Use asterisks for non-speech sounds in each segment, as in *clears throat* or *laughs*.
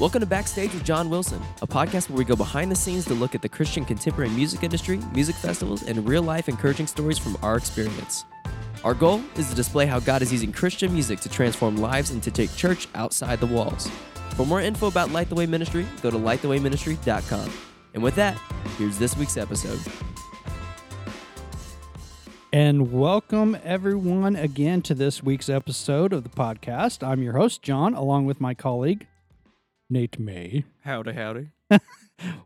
Welcome to Backstage with John Wilson, a podcast where we go behind the scenes to look at the Christian contemporary music industry, music festivals, and real life encouraging stories from our experience. Our goal is to display how God is using Christian music to transform lives and to take church outside the walls. For more info about Light the Way Ministry, go to lightthewayministry.com. And with that, here's this week's episode. And welcome everyone again to this week's episode of the podcast. I'm your host, John, along with my colleague, Nate May. Howdy, howdy. *laughs*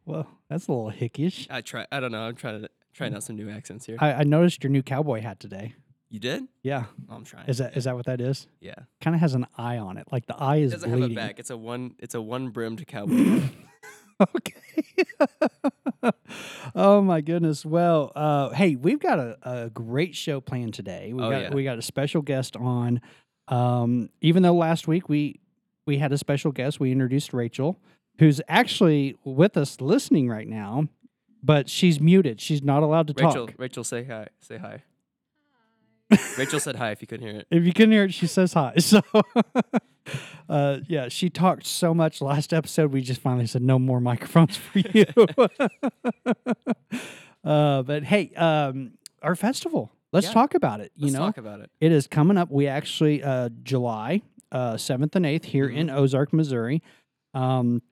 Well, that's a little hickish. I try. I don't know. I'm trying to trying out some new accents here. I, I noticed your new cowboy hat today. you did? Yeah. Oh, I'm trying. Is that is that what that is? Yeah. Kind of has an eye on it. Like the eye is. It doesn't bleeding. have a back. It's a one. It's a one brimmed cowboy. *laughs* okay. *laughs* oh my goodness. Well, uh, hey, we've got a, a great show planned today. We Oh, got yeah. we got a special guest on. Um, even though last week we we had a special guest, we introduced Rachel, who's actually with us listening right now, but she's muted. She's not allowed to Rachel. talk. Rachel, say hi. Say hi. *laughs* Rachel said hi. If you couldn't hear it. If you can hear it, she says hi. *laughs* So, uh, yeah, she talked so much last episode. We just finally said no more microphones for you. *laughs* uh, but hey, um, our festival. Let's Yeah. talk about it. You Let's know, talk about it. it is coming up. We actually uh, July uh, seventh and eighth here in Ozark, Missouri, um,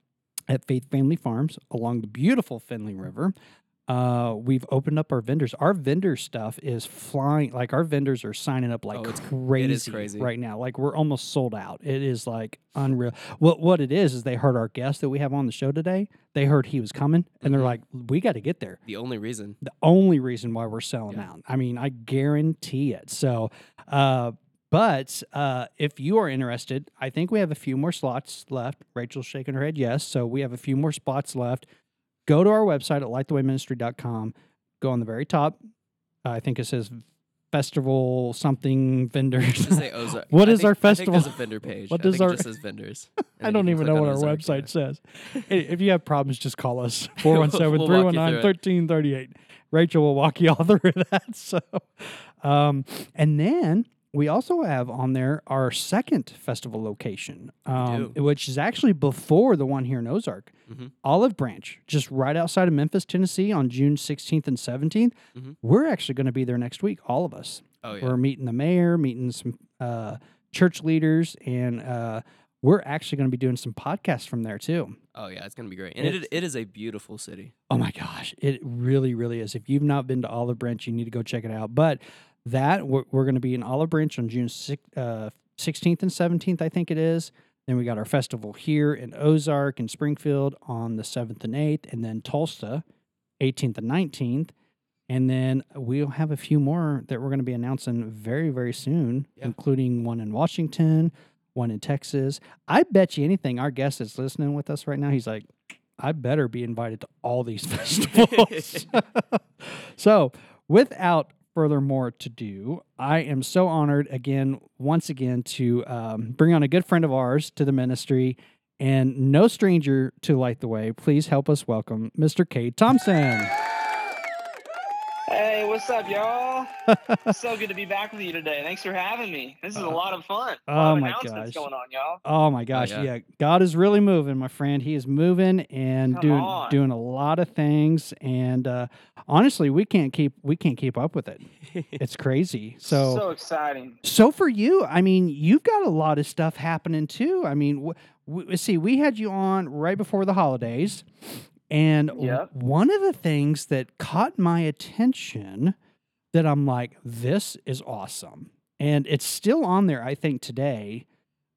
at Faith Family Farms along the beautiful Finley River. Uh, we've opened up our vendors. Our vendor stuff is flying. Like our vendors are signing up like Oh, it's- crazy, crazy. right now. Like we're almost sold out. It is like unreal. What what it is is they heard our guest that we have on the show today. They heard he was coming, and they're Mhm. like, "We got to get there." The only reason. the only reason why we're selling Yeah. out. I mean, I guarantee it. So, uh, but uh, if you are interested, I think we have a few more slots left. Rachel's shaking her head yes. So we have a few more spots left. Go to our website at lightthewayministry.com. Go on the very top. I think it says festival something vendors. Just say *laughs* Ozark. What I is think- our I think festival? there's a vendor page. What I does think our- it just says vendors. *laughs* I don't even know what our website says. *laughs* If you have problems, just call us We'll- 417 we'll walk you 319 through 1338. Rachel will walk you all through that. So, um, and then we also have on there our second festival location, um, which is actually before the one here in Ozark. Mhm. Olive Branch, just right outside of Memphis, Tennessee on June 16th and 17th. Mhm. We're actually going to be there next week, all of us. Oh yeah. We're meeting the mayor, meeting some uh, church leaders, and uh, we're actually going to be doing some podcasts from there too. Oh yeah. It's gonna be great. And it, it is a beautiful city. Oh my gosh, it really, really is. If you've not been to Olive Branch, you need to go check it out. But that we're, we're going to be in Olive Branch on June six, uh, 16th and 17th, I think it is. Then we got our festival here in Ozark and Springfield on the 7th and 8th, and then Tulsa, 18th and 19th. And then we'll have a few more that we're going to be announcing very, very soon, Yeah. including one in Washington, one in Texas. I bet you anything, our guest that's listening with us right now, he's like, I better be invited to all these *laughs* festivals. *laughs* *laughs* so, without further more to do, I am so honored again, once again, to um, bring on a good friend of ours to the ministry and no stranger to Light the Way. Please help us welcome Mr. Cade Thompson. Hey, what's up, y'all? so good to be back with you today. Thanks for having me. This is a lot of fun. A oh of my announcements gosh. going on, y'all. Oh my gosh, yeah. yeah. God is really moving, my friend. He is moving and Come doing on. doing a lot of things and uh honestly, we can't keep we can't keep up with it. *laughs* It's crazy. So so exciting. So for you, I mean, you've got a lot of stuff happening too. I mean, w- w- see, we had you on right before the holidays, and one of the things that caught my attention that I'm like, this is awesome, and it's still on there. I think today,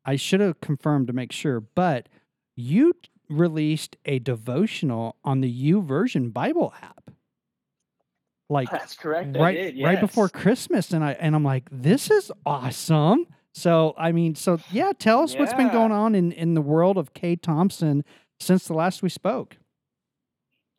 I should have confirmed to make sure, but you released a devotional on the YouVersion Bible app, like That's correct. Right did, right before. Christmas, and I and I'm like, this is awesome. So I mean, so yeah, tell us what's been going on in in the world of Cade Thompson since the last we spoke.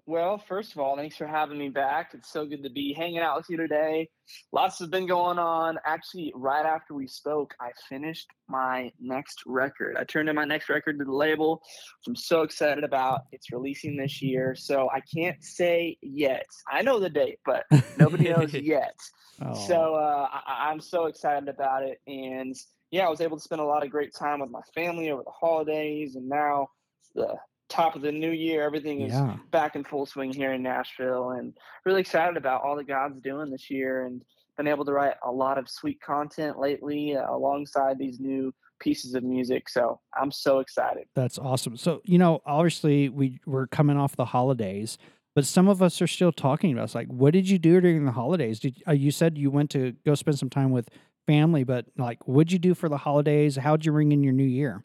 Well, first of all, thanks for having me back. It's so good to be hanging out with you today. Lots has been going on. Actually, right after we spoke, I finished my next record. I turned in my next record to the label, which I'm so excited about. It's releasing this year, so I can't say yet. I know the date, but *laughs* nobody knows yet. Oh, So uh, I, I'm so excited about it, and yeah, I was able to spend a lot of great time with my family over the holidays, and now the top of the new year. Everything is Yeah. back in full swing here in Nashville, and really excited about all that God's doing this year, and been able to write a lot of sweet content lately uh, alongside these new pieces of music. So I'm so excited. That's awesome. So, you know, obviously we we're coming off the holidays, but some of us are still talking about it's like what did you do during the holidays? Did uh, you said you went to go spend some time with family, but like what'd you do for the holidays? How'd you ring in your new year?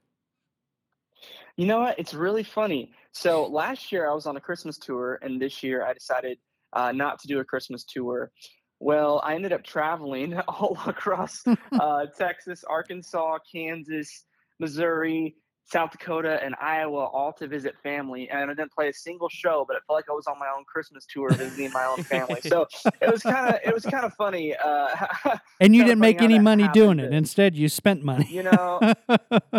You know what? It's really funny. So last year I was on a Christmas tour, and this year I decided uh, not to do a Christmas tour. Well, I ended up traveling *laughs* all across *laughs* uh, Texas, Arkansas, Kansas, Missouri, South Dakota, and Iowa, all to visit family. And I didn't play a single show, but it felt like I was on my own Christmas tour visiting my own family. So it was kind of it was kind of funny. Uh, *laughs* And you didn't make any money doing it. Instead, you spent money. you know,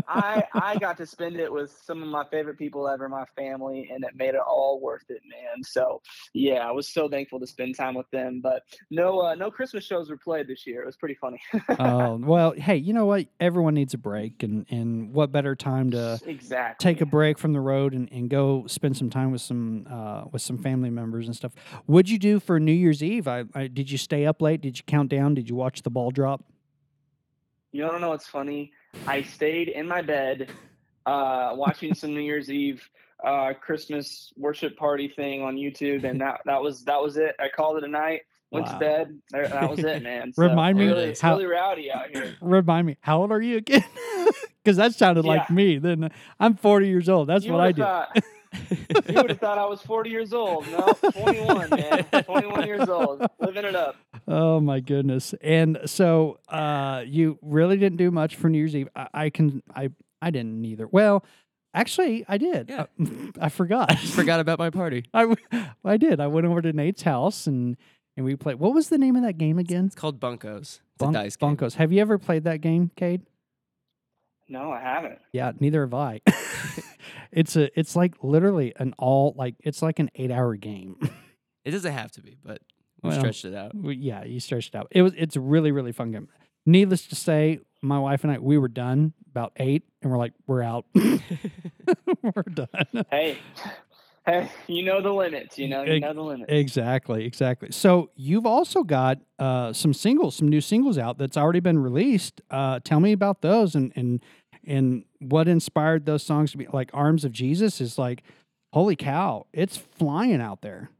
I got to spend it with some of my favorite people ever, my family, and it made it all worth it, man. So yeah, I was so thankful to spend time with them. But no uh, no Christmas shows were played this year. It was pretty funny. *laughs* Oh well, hey, you know what? Everyone needs a break, and and what better time to exactly. take a break from the road and, and go spend some time with some uh, with some family members and stuff. What'd you do for New Year's Eve? I, I did you stay up late? Did you count down? Did you watch the ball drop? You don't know what's funny? I stayed in my bed uh, watching some New Year's Eve uh, Christmas worship party thing on YouTube, and that that was that was it. I called it a night. Went Wow. to bed. There- That was it, man. *laughs* So, Remind me really, it's how- really rowdy out here. *laughs* Remind me, how old are you again? *laughs* Because that sounded like me. Then I'm 40 years old. That's You what I do. Thought, you would have thought I was 40 years old. No, 21, man. 21 years old. Living it up. Oh my goodness! And so uh, you really didn't do much for New Year's Eve. I, I can I I didn't either. Well, actually, I did. Yeah. Uh, *laughs* I forgot. Forgot about my party. *laughs* I, I did. I went over to Nate's house and and we played. What was the name of that game again? It's called Bunkos. It's Bunk- a dice game. Bunkos. Have you ever played that game, Cade? No, I haven't. Yeah, neither have I. *laughs* it's a. It's like literally an all like it's like an eight hour game. It doesn't have to be, but we Well, stretched it out. Well, yeah, you stretched it out. It was. It's a really really fun game. Needless to say, my wife and I we were done about eight, and we're like we're out. *laughs* we're done. Hey, hey, you know the limits. You know, you know the limits. Exactly, exactly. So you've also got uh, some singles, some new singles out that's already been released. Uh, tell me about those and and and what inspired those songs to be like "Arms of Jesus" is like, holy cow, it's flying out there.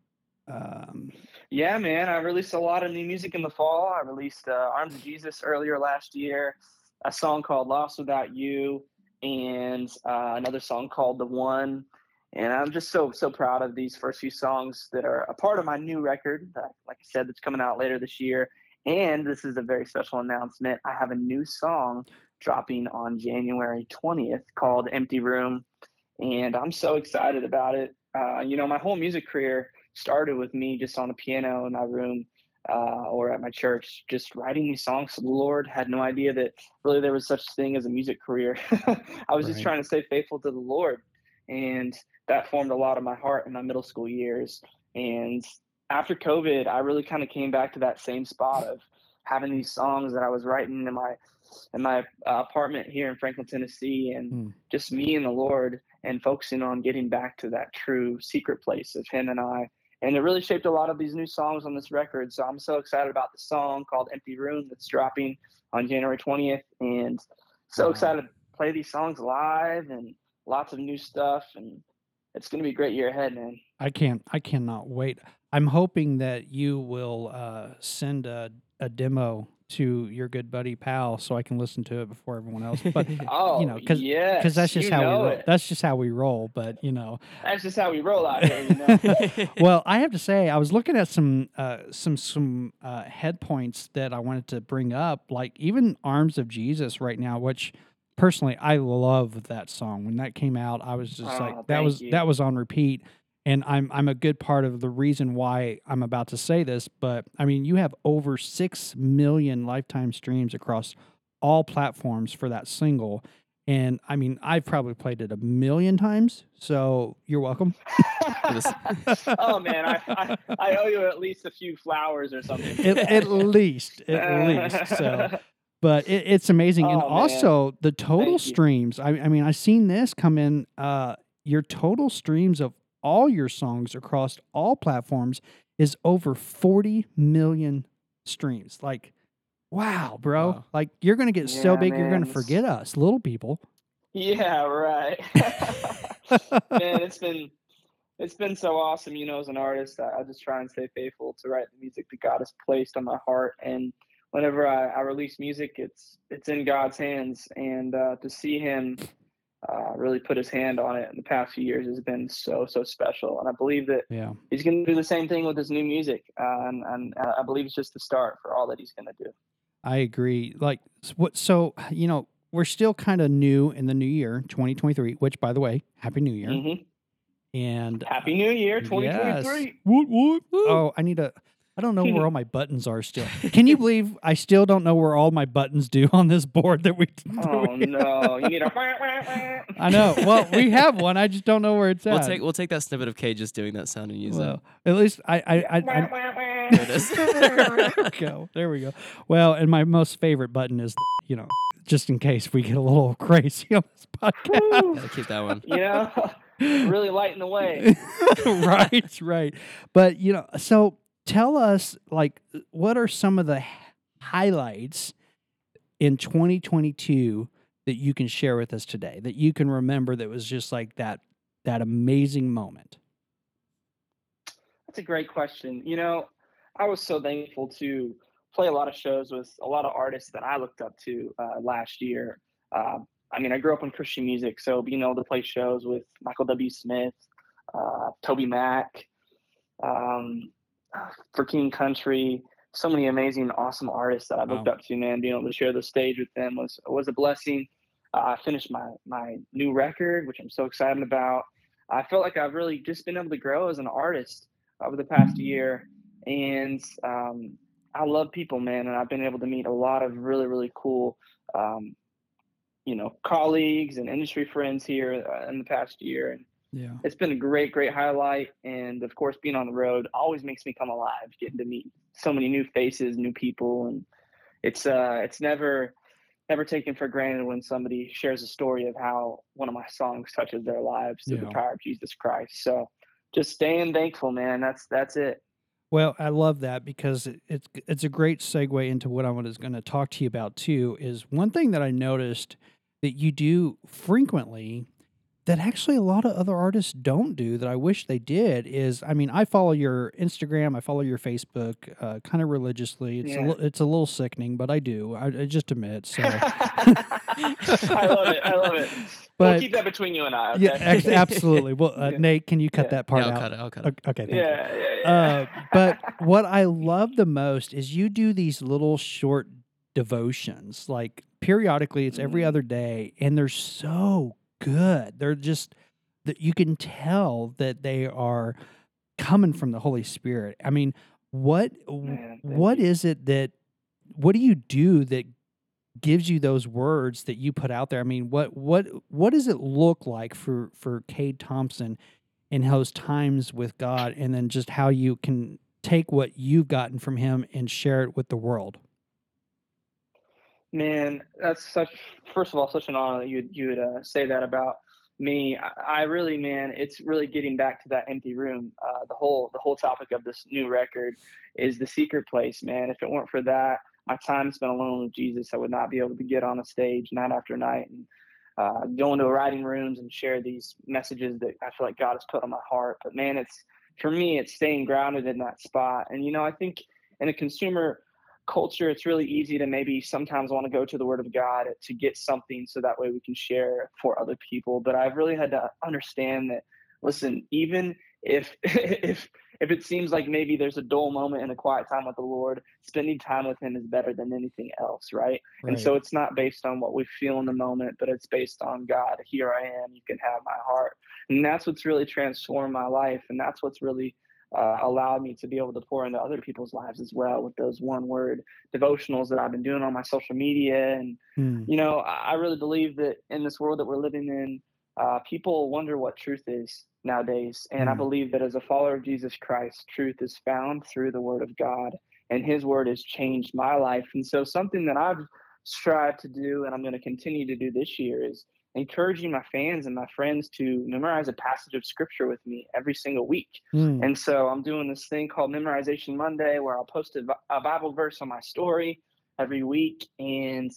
Um, Yeah, man. I released a lot of new music in the fall. I released uh, Arms of Jesus earlier last year, a song called Lost Without You, and uh, another song called The One. And I'm just so, so proud of these first few songs that are a part of my new record, that, like I said, that's coming out later this year. And this is a very special announcement. I have a new song dropping on January 20th called Empty Room. And I'm so excited about it. Uh, you know, my whole music career started with me just on the piano in my room uh, or at my church, just writing these songs to the Lord. Had no idea that really there was such a thing as a music career. *laughs* I was just trying to stay faithful to the Lord, and that formed a lot of my heart in my middle school years. And after COVID, I really kind of came back to that same spot of having these songs that I was writing in my in my uh, apartment here in Franklin, Tennessee, and Hmm. just me and the Lord, and focusing on getting back to that true secret place of Him and I. And it really shaped a lot of these new songs on this record. So I'm so excited about the song called Empty Room that's dropping on January 20th, and so Wow. excited to play these songs live and lots of new stuff. And it's going to be a great year ahead, man. I can't. I cannot wait. I'm hoping that you will uh, send a, a demo to your good buddy pal so I can listen to it before everyone else. But *laughs* Oh, you know, 'cause- yes, because that's just how we roll. it. That's just how we roll. But you know, That's just how we roll out here. You know? *laughs* well, I have to say, I was looking at some uh, some some uh, head points that I wanted to bring up, like even "Arms of Jesus" right now, which personally I love that song. When that came out, I was just Oh, like, that was you. that was on repeat, and I'm I'm a good part of the reason why I'm about to say this. But I mean, you have over six million lifetime streams across all platforms for that single. And I mean, I've probably played it a million times, so you're welcome. *laughs* oh man, I, I I owe you at least a few flowers or something. at, at *laughs* least, at least. So, *laughs* but it, it's amazing, and Oh, man. also the total Thank streams. I, I mean, I've seen this come in. Uh, your total streams of all your songs across all platforms is over 40 million streams. Like, wow, bro. Wow. Like, you're going to get so Yeah, big, you're going to forget us, little people. Yeah, right. *laughs* Man, it's been it's been so awesome. You know, as an artist, I, I just try and stay faithful to write the music that God has placed on my heart. And whenever I, I release music, it's it's in God's hands. And uh, to see Him uh, really put His hand on it in the past few years has been so so special. And I believe that yeah. He's going to do the same thing with His new music. Uh, and, and uh, I believe it's just the start for all that He's going to do. I agree. Like, what? So, you know, we're still kind of new in the new year, 2023, which, by the way, Happy New Year. Mhm. And Happy New Year, Yes. 2023. What what? Oh, I need a. I don't know where all my buttons are still. Can you *laughs* believe I still don't know where all my buttons do on this board that we? *laughs* that Oh we- no! You need a. I know. Well, we have one. I just don't know where it's at. We'll take we'll take that snippet of Cade just doing that sound and use Well, at least I I, I, I *laughs* There it is. there we go. There we go. Well, and my most favorite button is, the, you know, just in case we get a little crazy on this podcast. Gotta keep that one. you know, really lighting the way. right, right. But you know, so tell us like what are some of the highlights in 2022 that you can share with us today that you can remember that was just like that that amazing moment. That's a great question. You know, I was so thankful to play a lot of shows with a lot of artists that I looked up to uh, last year. Uh, I mean, I grew up in Christian music, so being able to play shows with Michael W. Smith, uh, TobyMac, um, for King Country, so many amazing, awesome artists that I looked Wow. up to. Man, being able to share the stage with them was was a blessing. Uh, I finished my my new record, which I'm so excited about. I felt like I've really just been able to grow as an artist over the past year, and um, I love people, man, and I've been able to meet a lot of really, really cool, um, you know, colleagues and industry friends here uh, in the past year, and Yeah. it's been a great, great highlight. And of course, being on the road always makes me come alive, getting to meet so many new faces, new people, and it's uh, it's never, never taken for granted when somebody shares a story of how one of my songs touches their lives through Yeah. the power of Jesus Christ. So, just staying thankful, man. That's that's it. Well, I love that because it, it's it's a great segue into what I was going to talk to you about too. Is one thing that I noticed that you do frequently that actually a lot of other artists don't do that I wish they did is I mean I follow your Instagram, I follow your Facebook, uh, kind of religiously. It's a li- it's a little sickening, but I do. I, I just admit. So *laughs* I love it. I love it. But- we'll keep that between you and I. Okay? yeah, ex- absolutely. Well, uh, *laughs* Yeah. Nate, can you cut Yeah. that part Yeah, I'll out? cut it. I'll cut it. Okay, okay, thank you. yeah, yeah, yeah. Uh, *laughs* but what I love the most is you do these little short devotions. Like periodically, it's every Mhm. other day, and they're so good. They're just that you can tell that they are coming from the Holy Spirit. I mean, what Man, what you. is it that what do you do that gives you those words that you put out there? I mean, what what what does it look like for for Cade Thompson in those times with God, and then just how you can take what you've gotten from Him and share it with the world? Man, that's such. First of all, such an honor that you you would uh, say that about me. I, I really, man, it's really getting back to that empty room. Uh, the whole the whole topic of this new record is the secret place, man. If it weren't for that, my time spent alone with Jesus, I would not be able to get on a stage night after night and uh, go into writing rooms and share these messages that I feel like God has put on my heart. But man, it's for me, it's staying grounded in that spot. And you know, I think in a consumer culture, it's really easy to maybe sometimes want to go to the Word of God to get something so that way we can share for other people. But I've really had to understand that, listen, even if *laughs* if if it seems like maybe there's a dull moment in a quiet time with the Lord, spending time with Him is better than anything else, right? And so it's not based on what we feel in the moment, but it's based on God. Here I am. You can have my heart, and that's what's really transformed my life, and that's what's really uh, allowed me to be able to pour into other people's lives as well with those one word devotionals that I've been doing on my social media. And, Hmm. you know, I really believe that in this world that we're living in, uh, people wonder what truth is nowadays. And I Mm. believe that as a follower of Jesus Christ, truth is found through the word of God. And his word has changed my life. And so, something that I've strived to do and I'm going to continue to do this year is encouraging my fans and my friends to memorize a passage of scripture with me every single week. Mm, And so I'm doing this thing called Memorization Monday where I'll post a, a Bible verse on my story every week and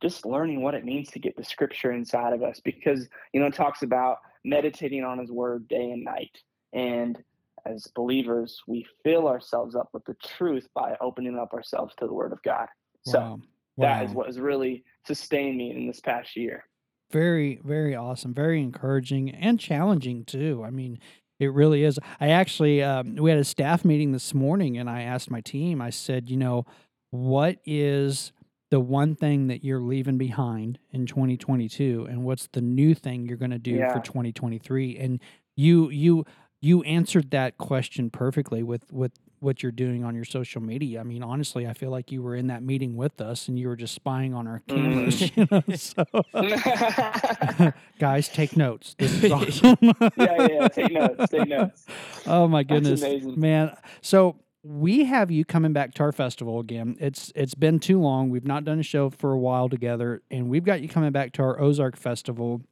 just learning what it means to get the scripture inside of us because, you know, it talks about meditating on his word day and night. And as believers, we fill ourselves up with the truth by opening up ourselves to the word of God. So wow. that is what has really sustained me in this past year. Very very awesome very encouraging and challenging too. I mean it really is. I actually um, we had a staff meeting this morning and i asked my team i said you know what is the one thing that you're leaving behind in 2022 and what's the new thing you're going to do for 2023 and you you you answered that question perfectly with with what you're doing on your social media. I mean, honestly, I feel like you were in that meeting with us and you were just spying on our cameras. Mm. *laughs* You know? So, *laughs* guys, take notes. This is *laughs* awesome. yeah, yeah. Take notes. Take notes. Oh my goodness, man! So we have you coming back to our festival again. It's it's been too long. We've not done a show for a while together, and we've got you coming back to our Ozark Festival.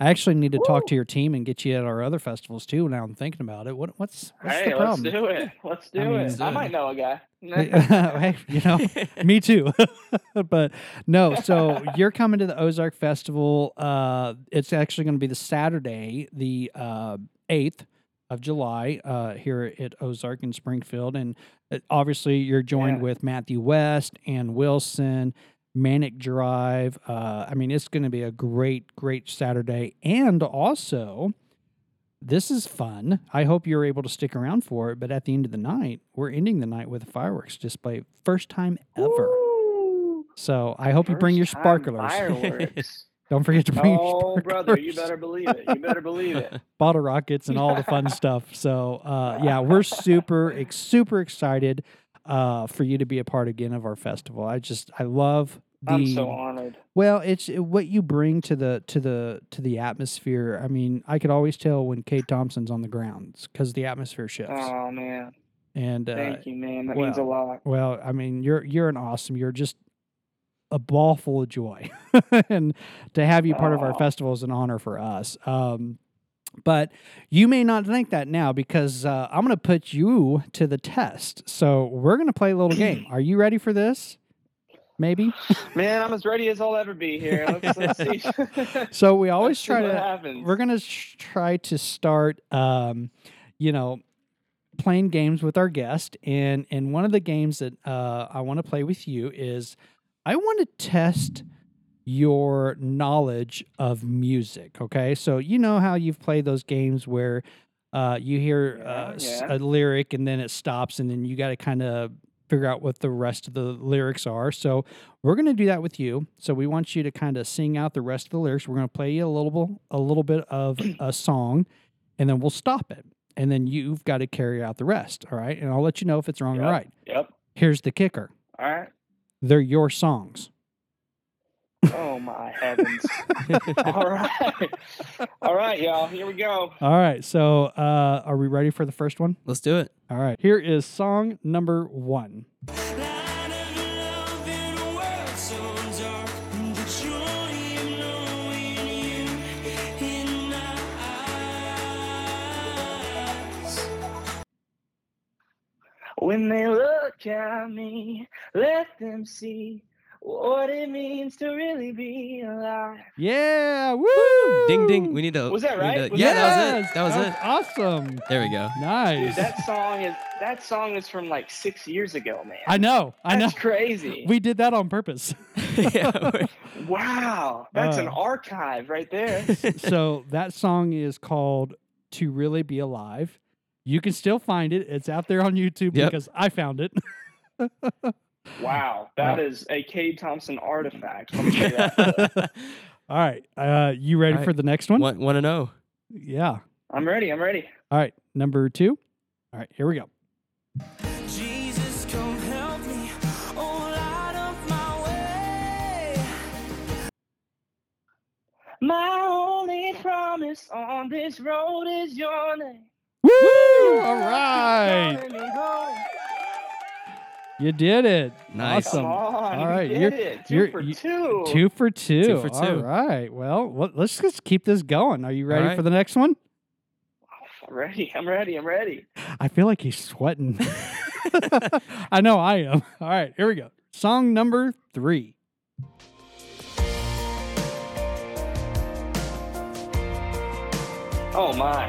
I actually need to talk to your team and get you at our other festivals too. Now I'm thinking about it. What what's what's Hey, the let's do it. Let's do I mean, it. I might know a guy. *laughs* *laughs* hey, you know, me too. *laughs* but no, so you're coming to the Ozark Festival. Uh, it's actually going to be the Saturday, the uh, 8th of July, uh, here at Ozark in Springfield. And uh, obviously, you're joined Yeah. with Matthew West and Wilson, Manic Drive. Uh, I mean, it's going to be a great, great Saturday. And also, this is fun. I hope you're able to stick around for it. But at the end of the night, we're ending the night with a fireworks display, first time ever. Woo! So I hope you bring your sparklers. *laughs* Don't forget to bring oh, brother, you better believe it. You better believe it. *laughs* bottle rockets and all the fun *laughs* stuff. So uh, yeah, we're super super excited uh, for you to be a part again of our festival. I just I love the I'm so honored. well, it's what you bring to the to the to the atmosphere. I mean, I could always tell when Cade Thompson's on the grounds because the atmosphere shifts. Oh man, and uh, thank you, man. That means a lot. Well, I mean, you're you're an awesome. You're just a ball full of joy, *laughs* and to have you part of our festival is an honor for us. Um, but you may not think that now because uh, I'm going to put you to the test. So we're going to play a little game. *clears throat* Are you ready for this? Maybe. Man, I'm as ready as I'll ever be here. *laughs* Let's, let's see. *laughs* So we always Let's see try what to. happens. We're gonna sh- try to start, um, you know, playing games with our guest, and and one of the games that uh, I want to play with you is I want to test your knowledge of music. Okay, so you know how you've played those games where uh, you hear uh, yeah. a lyric and then it stops, and then you got to kind of figure out what the rest of the lyrics are. So we're going to do that with you. So we want you to kind of sing out the rest of the lyrics. We're going to play you a little bit, a little bit of a *clears throat* song, and then we'll stop it. And then you've got to carry out the rest. All right. And I'll let you know if it's wrong or right. Yep. Here's the kicker All right. they're your songs. Oh my heavens. All right. All right, y'all. Here we go. All right. So uh, are we ready for the first one? Let's do it. All right. Here is song number one. When they look at me, let them see what it means to really be alive. Yeah. Woo! Ding ding. We need to. Was that right? to- Was yeah, that that was it. That was it. Awesome. There we go. Nice. Dude, that song is that song is from like six years ago, man. I know. I know. That's crazy. We did that on purpose. *laughs* yeah, *laughs* wow, that's an Uh. archive right there. *laughs* so that song is called "To Really Be Alive." You can still find it. It's out there on YouTube Yep. because I found it. *laughs* Wow, that is a Cade Thompson artifact. Let me tell you that. *laughs* All right. Uh, you ready All right. for the next one? Want want to know? Yeah. I'm ready. I'm ready. All right. Number two. All right. Here we go. Jesus, come help me. Oh, light up my way. My only promise on this road is your name. Woo! Your All love right. You did it. Nice. Awesome. Come on. All right, You you're- it. 2 you're- for you- two. Two for two. Two for two. right. Well, let- let's just keep this going. Are you ready right. for the next one? I'm ready. I'm ready. I'm ready. I feel like he's sweating. *laughs* I know I am. All right, here we go. Song number three. Oh my.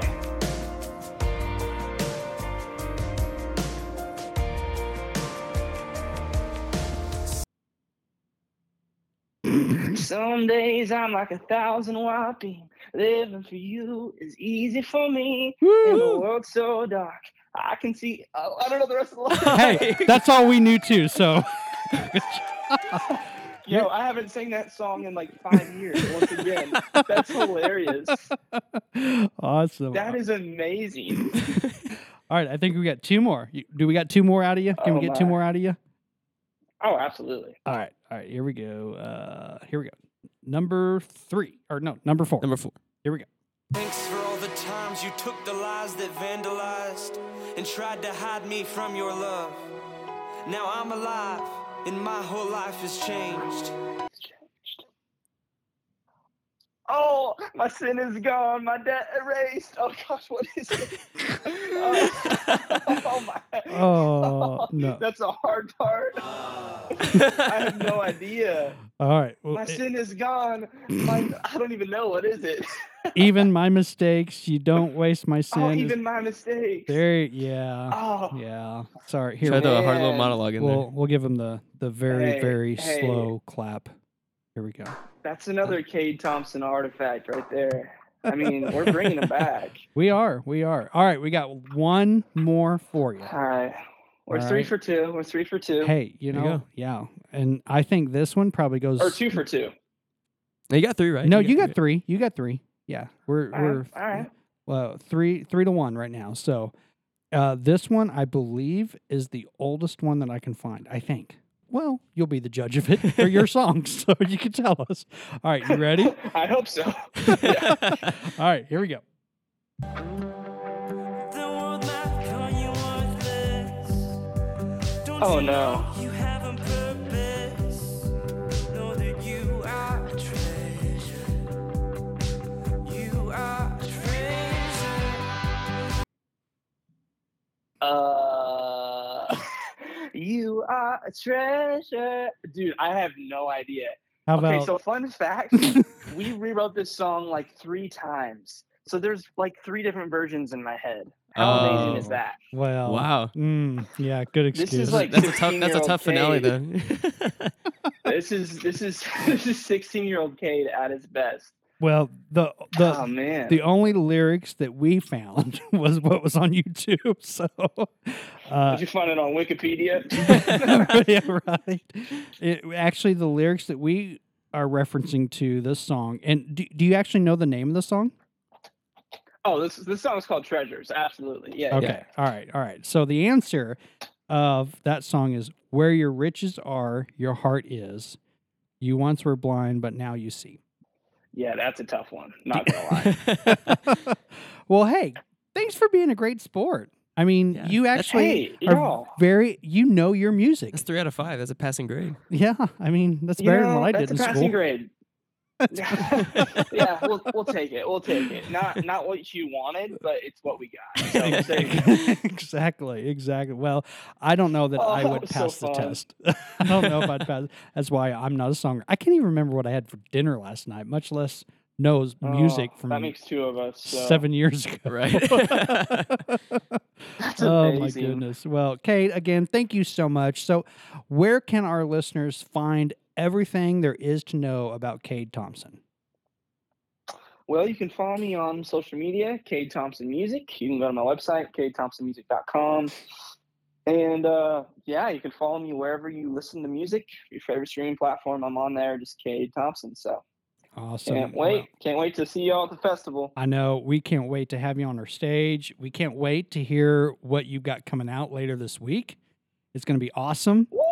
Some days I'm like a thousand beam. Living for you is easy for me. In a Woo! world so dark, I can see. Oh, I don't know the rest of the *laughs* line. Hey, that's all we knew too. So, *laughs* Yo, I haven't sang that song in like five years. Once again, that's hilarious. awesome. That is amazing. *laughs* all right, I think we got two more. Do we got two more out of you? Can we Oh, get two more out of you? Oh, absolutely. All right, all right. Here we go. Uh, here we go. Number three, or no, number four. Number four. Here we go. Thanks for all the times you took the lies that vandalized and tried to hide me from your love. Now I'm alive and my whole life has changed. Oh, my sin is gone. My debt erased. Oh gosh, what is it? oh, *laughs* oh my. Oh no. *laughs* That's a hard part. Uh. *laughs* I have no idea. All right. Well, My e- sin is gone. My, I don't even know what is it. even my mistakes. You don't waste my oh, sin. Oh, even my mistakes. there. Yeah. Oh, Yeah. Sorry. Here. Try we'll- hard little monologue in We'll we'll give him the the very Hey, very hey. slow clap. Here we go. that's another Cade Thompson artifact right there. I mean, we're bringing him back. *laughs* We are. We are. All right. We got one more for you. All right. We're All three right. for two. We're three for two. Hey, you There you know, yeah, and I think this one probably goes. Or two for two. You got three, right? No, you got three. You got three. Yeah, we're All we're right. All right. well three three to one right now. So, uh, this one I believe is the oldest one that I can find. I think. Well, you'll be the judge of it. *laughs* They're your songs, so you can tell us. All right, you ready? *laughs* I hope so. *laughs* All right, here we go. The world call you worthless. Don't Oh, you no. know You have a purpose. Know that you are a treasure. You are a treasure. Uh, you are a treasure, dude. I have no idea. How about? Okay, about so fun fact: *laughs* we rewrote this song like three times. So there's like three different versions in my head. How amazing is Oh. that? well? Wow. Mm, yeah, good This excuse. is like that's a tough. That's a 16-year-old tough finale, Cade. though. *laughs* This is this is *laughs* this is 16 year old Cade at his best. Well, the the oh man. the only lyrics that we found *laughs* was what was on YouTube. *laughs* So, uh, Did you find it on Wikipedia? *laughs* yeah, right. It, actually, the lyrics that we are referencing to this song, and do, do you actually know the name of the song? oh, this this song is called Treasures. Absolutely. Yeah. Okay, all right, all right. So the answer of that song is "Where your riches are, your heart is. You once were blind, but now you see." Yeah, that's a tough one. Not gonna lie. *laughs* well, hey, thanks for being a great sport. I mean, Yeah, you actually hey, are y'all. very, you know your music. That's three out of five. That's a passing grade. Yeah, I mean that's You better know, than what I did in a passing grade. *laughs* yeah, we'll we'll take it. We'll take it. Not not what you wanted, but it's what we got. So *laughs* there you go. *laughs* exactly, exactly. Well, I don't know that I Oh, would so pass the fun. test. I don't know if I'd pass. That's why I'm not a songer. I can't even remember what I had for dinner last night, much less knows music Oh, from that makes two of us. So. seven years ago. Right. That's oh my goodness. Well, Cade, again, thank you so much. So, where can our listeners find everything there is to know about Cade Thompson? Well, you can follow me on social media, Cade Thompson Music. You can go to my website, cadethompsonmusic.com. And uh, yeah, you can follow me wherever you listen to music. Your favorite streaming platform, I'm on there, just Cade Thompson. So Awesome. can't wait. Can't wait to see y'all at the festival. I know we can't wait to have you on our stage. We can't wait to hear what you've got coming out later this week. It's going to be awesome. Whoa!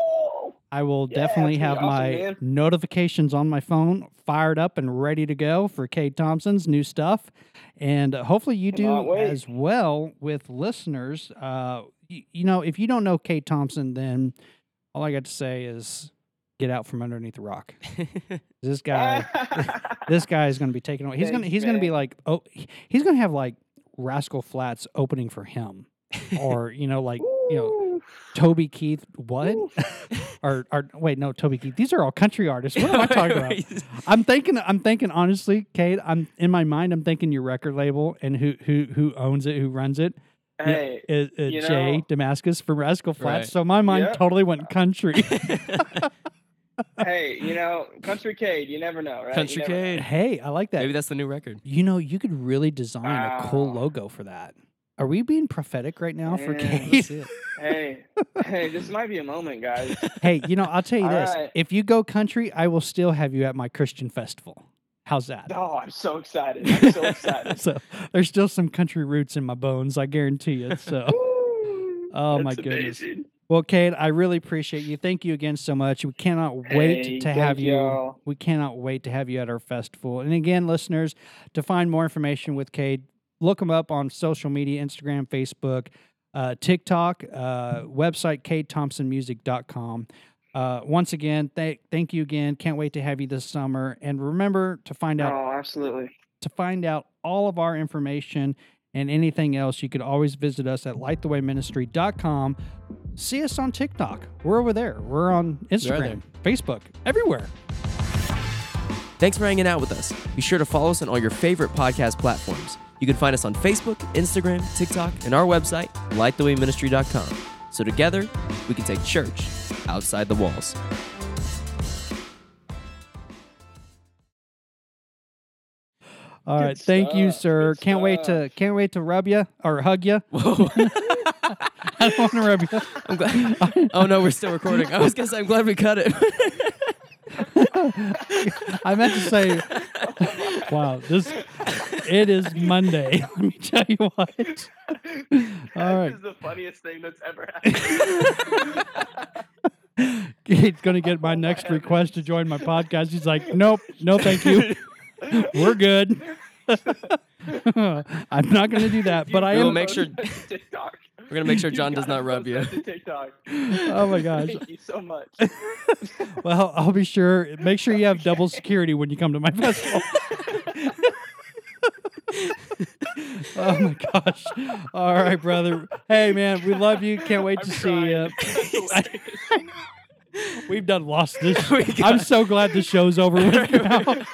I will Yeah, definitely have awesome, my man. notifications on my phone fired up and ready to go for Cade Thompson's new stuff. And hopefully you do as well with listeners. Uh, you, you know, if you don't know Cade Thompson, then all I got to say is get out from underneath the rock. *laughs* This guy, *laughs* this guy is going to be taken away. He's going to he's going to be like oh he's going to have like Rascal Flatts opening for him, or you know like you know Toby Keith what Woo. *laughs* or or wait no Toby Keith these are all country artists. What am I talking about? *laughs* *laughs* I'm thinking. I'm thinking honestly, Cade. I'm in my mind. I'm thinking your record label and who who who owns it, who runs it. you know, Hey, is, uh, you Jay know- DeMarcus from Rascal Flatts. Right. So my mind Yep. totally went country. hey, you know, Country Cade, you never know, right? Country You never know. Cade. hey, I like that. Maybe that's the new record. you know, you could really design a cool logo for that. Are we being prophetic right now for Man, see it. *laughs* Hey, hey, this might be a moment, guys. hey, you know, I'll tell you this: right. if you go country, I will still have you at my Christian festival. How's that? Oh, I'm so excited. I'm so *laughs* excited. so there's still some country roots in my bones, I guarantee you. So. *laughs* Woo. Oh, my goodness. amazing. Well, Cade, I really appreciate you. Thank you again so much. We cannot wait Hey, to have you. y'all. We cannot wait to have you at our festival. And again, listeners, to find more information with Cade, look them up on social media Instagram, Facebook, uh, TikTok, uh, website, cadethompsonmusic.com. Uh, once again, th- thank you again. Can't wait to have you this summer. And remember to find out Oh, absolutely. to find out all of our information and anything else, you could always visit us at lightthewayministry.com. See us on TikTok. We're over there. We're on Instagram, Facebook, everywhere. Thanks for hanging out with us. Be sure to follow us on all your favorite podcast platforms. You can find us on Facebook, Instagram, TikTok, and our website, lightthewayministry.com. So together, we can take church outside the walls. All Good right, thank you, sir. Good Can't wait to can't wait to rub you or hug you. Whoa. *laughs* *laughs* I don't want to rub you. I'm glad. Oh no, we're still recording. I was gonna say I'm glad we cut it. *laughs* I meant to say, wow, this it is Monday. *laughs* Let me tell you what. *laughs* that right. is the funniest thing that's ever happened. He's gonna get my Oh, my next request to join my podcast. He's like, nope, no, thank you. We're good. *laughs* I'm not gonna do that, but I We'll am. make sure- Post that to TikTok. We're gonna make sure John does not rub you. TikTok. Oh my gosh. Thank you so much. Well, I'll be sure. Make sure you have double security when you come to my festival. Oh my gosh! All right, brother. Hey, man, we love you. Can't wait I'm to see you. *laughs* We've done lost this. *laughs* I'm so glad the show's over with *laughs* now.